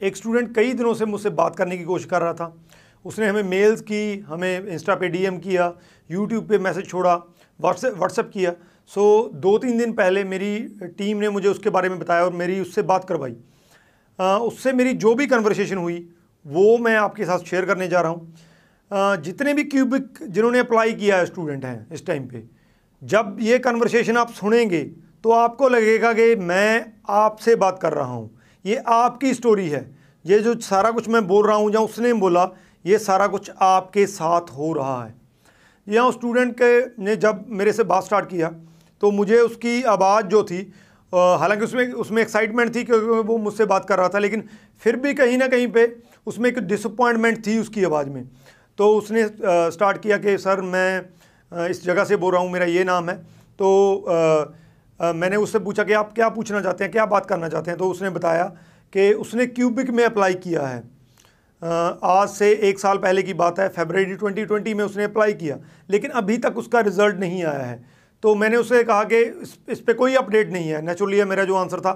एक स्टूडेंट कई दिनों से मुझसे बात करने की कोशिश कर रहा था। उसने हमें मेल्स की हमें इंस्टा पे डीएम किया यूट्यूब पे मैसेज छोड़ा व्हाट्सएप व्हाट्सएप किया। सो so, दो तीन दिन पहले मेरी टीम ने मुझे उसके बारे में बताया और मेरी उससे बात करवाई। उससे मेरी जो भी कन्वर्सेशन हुई वो मैं आपके साथ शेयर करने जा रहा हूँ। जितने भी क्यूबिक जिन्होंने अप्लाई किया है स्टूडेंट हैं इस टाइम पे जब ये कन्वर्सेशन आप सुनेंगे तो आपको लगेगा कि मैं आपसे बात कर रहा हूँ। ये आपकी स्टोरी है। ये जो सारा कुछ मैं बोल रहा हूँ या उसने बोला ये सारा कुछ आपके साथ हो रहा है। यहाँ स्टूडेंट के ने जब मेरे से बात स्टार्ट किया तो मुझे उसकी आवाज़ जो थी हालाँकि उसमें उसमें एक्साइटमेंट थी क्योंकि वो मुझसे बात कर रहा था लेकिन फिर भी कहीं ना कहीं पे उसमें एक डिसअपॉइंटमेंट थी उसकी आवाज़ में। तो उसने आ, स्टार्ट किया कि सर मैं आ, इस जगह से बोल रहा हूँ मेरा ये नाम है। तो आ, मैंने उससे पूछा कि आप क्या पूछना चाहते हैं क्या बात करना चाहते हैं? तो उसने बताया कि उसने क्यूबिक में अप्लाई किया है। आज से एक साल पहले की बात है फेबररी 2020 में उसने अप्लाई किया लेकिन अभी तक उसका रिज़ल्ट नहीं आया है। तो मैंने उसे कहा कि इस, इस पर कोई अपडेट नहीं है नेचुरली मेरा जो आंसर था।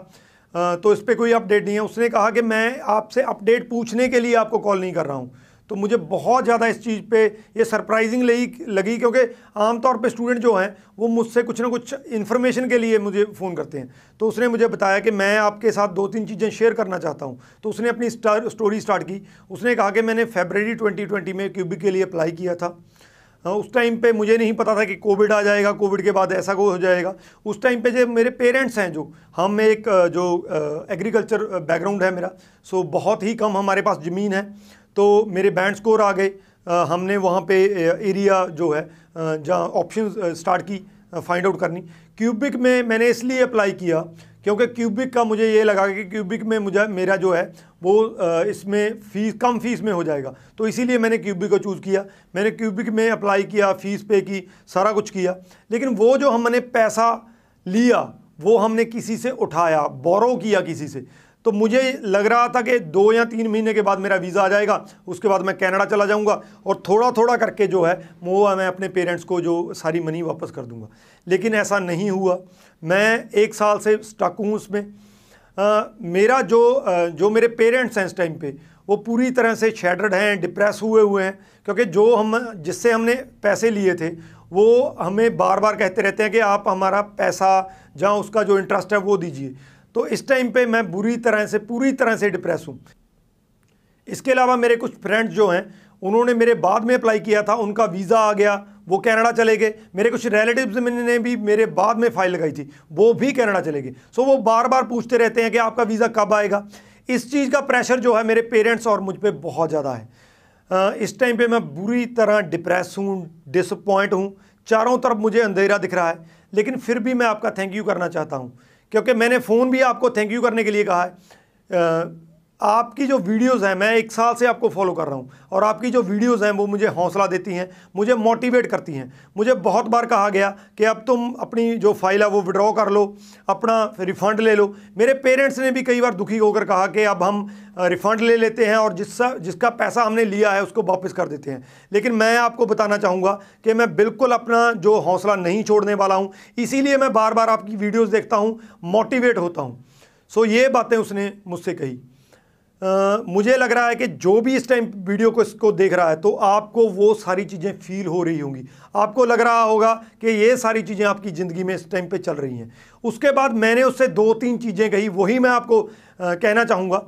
तो इस पर कोई अपडेट नहीं है। उसने कहा कि मैं आपसे अपडेट पूछने के लिए आपको कॉल नहीं कर रहा हूँ। तो मुझे बहुत ज़्यादा इस चीज़ पे ये सरप्राइजिंग लगी लगी क्योंकि आमतौर पे स्टूडेंट जो हैं, वो मुझसे कुछ ना कुछ इन्फॉर्मेशन के लिए मुझे फ़ोन करते हैं। तो उसने मुझे बताया कि मैं आपके साथ दो तीन चीज़ें शेयर करना चाहता हूँ। तो उसने अपनी स्टार स्टोरी स्टार्ट की। उसने कहा कि मैंने फेबररी ट्वेंटी में क्यूबिक के लिए अप्लाई किया था। उस टाइम पे मुझे नहीं पता था कि कोविड आ जाएगा कोविड के बाद ऐसा को हो जाएगा। उस टाइम पे जो मेरे पेरेंट्स हैं जो, हम एक जो एग्रीकल्चर बैकग्राउंड है मेरा सो बहुत ही कम हमारे पास ज़मीन है। तो मेरे बैंड स्कोर आ गए। हमने वहाँ पे एरिया जो है जहाँ ऑप्शन स्टार्ट की फाइंड आउट करनी। क्यूबिक में मैंने इसलिए अप्लाई किया क्योंकि क्यूबिक का मुझे ये लगा कि क्यूबिक में मुझे, मेरा जो है, वो इसमें फ़ीस कम फ़ीस में हो जाएगा। तो इसीलिए मैंने क्यूबिक को चूज़ किया। मैंने क्यूबिक में अप्लाई किया फ़ीस पे की, सारा कुछ किया। लेकिन वो जो हमने पैसा लिया, वो हमने किसी से उठाया बोरो किया किसी से। तो मुझे लग रहा था कि दो या तीन महीने के बाद मेरा वीज़ा आ जाएगा उसके बाद मैं कनाडा चला जाऊँगा और थोड़ा थोड़ा करके जो है वो मैं अपने पेरेंट्स को जो सारी मनी वापस कर दूँगा। लेकिन ऐसा नहीं हुआ। मैं एक साल से स्टक हूँ उसमें। आ, मेरा जो आ, जो मेरे पेरेंट्स हैं इस टाइम पे वो पूरी तरह से शेडर्ड हैं डिप्रेस हुए हुए हैं क्योंकि जो हम जिससे हमने पैसे लिए थे वो हमें बार बार कहते रहते हैं कि आप हमारा पैसा जहाँ उसका जो इंटरेस्ट है वो दीजिए। तो इस टाइम पे मैं बुरी तरह से, पूरी तरह से डिप्रेस हूँ। इसके अलावा मेरे कुछ फ्रेंड्स जो हैं, उन्होंने मेरे बाद में अप्लाई किया था, उनका वीज़ा आ गया, वो कनाडा चले गए। मेरे कुछ रिलेटिव्स ने भी मेरे बाद में फ़ाइल लगाई थी, वो भी कनाडा चले गए। सो वो बार बार पूछते रहते हैं कि आपका वीज़ा कब आएगा। इस चीज़ का प्रेशर जो है मेरे पेरेंट्स और मुझ पर बहुत ज़्यादा है। इस टाइम पे मैं बुरी तरह डिप्रेस हूँ डिसपॉइंट हूँ। चारों तरफ़ मुझे अंधेरा दिख रहा है, लेकिन फिर भी मैं आपका थैंक यू करना चाहता हूँ। क्योंकि मैंने फ़ोन भी आपको थैंक यू करने के लिए कहा है। आपकी जो वीडियोस हैं, मैं एक साल से आपको फॉलो कर रहा हूँ और आपकी जो वीडियोस हैं, वो मुझे हौसला देती हैं, मुझे मोटिवेट करती हैं। मुझे बहुत बार कहा गया कि अब तुम अपनी जो फ़ाइल है, वो विड्रॉ कर लो, अपना रिफ़ंड ले लो। मेरे पेरेंट्स ने भी कई बार दुखी होकर कहा कि अब हम रिफ़ंड ले लेते हैं और जिसका जिसका पैसा हमने लिया है, उसको वापस कर देते हैं। लेकिन मैं आपको बताना चाहूँगा कि मैं बिल्कुल अपना जो हौसला नहीं छोड़ने वाला हूँ, इसीलिए मैं बार बार आपकी वीडियोज़ देखता हूँ मोटिवेट होता हूँ। सो ये बातें उसने मुझसे कही। मुझे लग रहा है कि जो भी इस टाइम वीडियो को इसको देख रहा है तो आपको वो सारी चीज़ें फील हो रही होंगी। आपको लग रहा होगा कि ये सारी चीज़ें आपकी ज़िंदगी में इस टाइम पे चल रही हैं। उसके बाद मैंने उससे दो तीन चीज़ें कही वही मैं आपको आ, कहना चाहूँगा।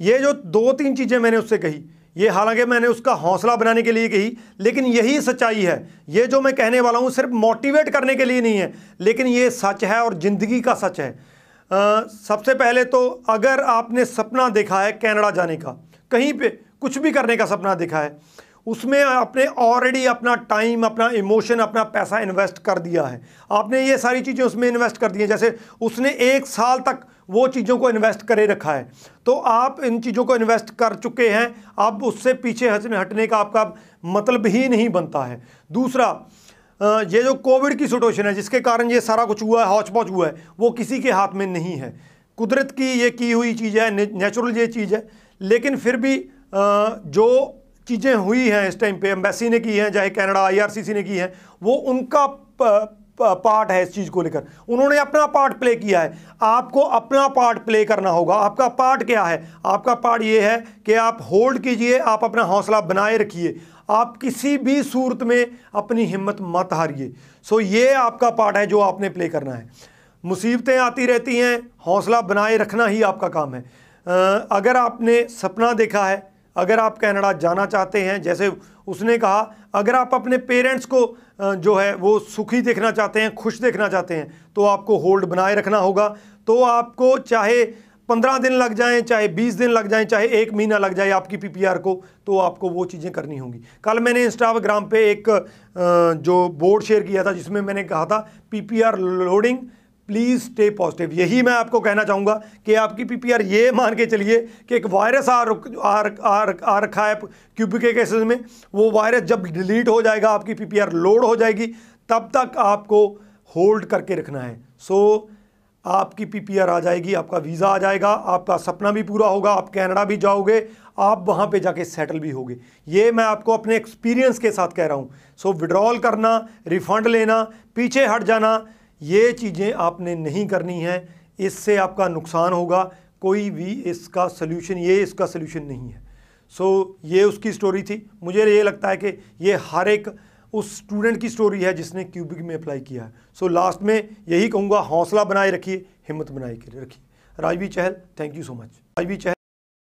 ये जो दो तीन चीज़ें मैंने उससे कही ये हालाँकि मैंने उसका हौसला बनाने के लिए कही लेकिन यही सच्चाई है। ये जो मैं कहने वाला हूँ सिर्फ़ मोटिवेट करने के लिए नहीं है लेकिन ये सच है और ज़िंदगी का सच है। सबसे पहले तो अगर आपने सपना देखा है कनाडा जाने का, कहीं पे कुछ भी करने का सपना देखा है, उसमें आपने ऑलरेडी अपना टाइम अपना इमोशन अपना पैसा इन्वेस्ट कर दिया है। आपने ये सारी चीज़ें उसमें इन्वेस्ट कर दी हैं। जैसे उसने एक साल तक वो चीज़ों को इन्वेस्ट करे रखा है। तो आप इन चीज़ों को इन्वेस्ट कर चुके हैं। अब उससे पीछे हटने का आपका मतलब ही नहीं बनता है। दूसरा ये जो कोविड की सिचुएशन है, जिसके कारण ये सारा कुछ हुआ है हौच पौच हुआ है, वो किसी के हाथ में नहीं है। कुदरत की ये की हुई चीज़ है नेचुरल ये चीज़ है, लेकिन फिर भी जो चीज़ें हुई हैं इस टाइम पे एम्बेसी ने की हैं, चाहे कनाडा आईआरसीसी ने की हैं, वो उनका पार्ट है इस चीज़ को लेकर। उन्होंने अपना पार्ट प्ले किया है। आपको अपना पार्ट प्ले करना होगा। आपका पार्ट क्या है? आपका पार्ट ये है कि आप होल्ड कीजिए, आप अपना हौसला बनाए रखिए। आप किसी भी सूरत में अपनी हिम्मत मत हारिए। सो ये आपका पार्ट है जो आपने प्ले करना है। मुसीबतें आती रहती हैं, हौसला बनाए रखना ही आपका काम है। अगर आपने सपना देखा है, अगर आप कनाडा जाना चाहते हैं, जैसे उसने कहा, अगर आप अपने पेरेंट्स को जो है वो सुखी देखना चाहते हैं, खुश देखना चाहते हैं तो आपको होल्ड बनाए रखना होगा। तो आपको चाहे पंद्रह दिन लग जाएँ चाहे बीस दिन लग जाएँ चाहे एक महीना लग जाए आपकी पीपीआर को तो आपको वो चीज़ें करनी होंगी। कल मैंने इंस्टाग्राम पे एक जो बोर्ड शेयर किया था जिसमें मैंने कहा था PPR loading please stay positive यही मैं आपको कहना चाहूँगा कि आपकी पीपीआर ये मान के चलिए कि एक वायरस आ रुक आ, आ, रखा है क्यूबिक के में। वो वायरस जब डिलीट हो जाएगा आपकी पीपीआर लोड हो जाएगी तब तक आपको होल्ड करके रखना है। सो आपकी पीपीआर आ जाएगी आपका वीज़ा आ जाएगा आपका सपना भी पूरा होगा आप कनाडा भी जाओगे आप वहाँ पे जाके सेटल भी होगे। ये मैं आपको अपने एक्सपीरियंस के साथ कह रहा हूँ। सो विड्रॉल करना रिफ़ंड लेना पीछे हट जाना ये चीज़ें आपने नहीं करनी है। इससे आपका नुकसान होगा कोई भी इसका सल्यूशन ये इसका सल्यूशन नहीं है। सो so, ये उसकी स्टोरी थी। मुझे ये लगता है कि ये हर एक उस स्टूडेंट की स्टोरी है जिसने क्यूबिक में अप्लाई किया है। सो लास्ट में यही कहूँगा, हौसला बनाए रखिए, हिम्मत बनाए रखिए। Rajvi Chahal thank you so much Rajvi Chahal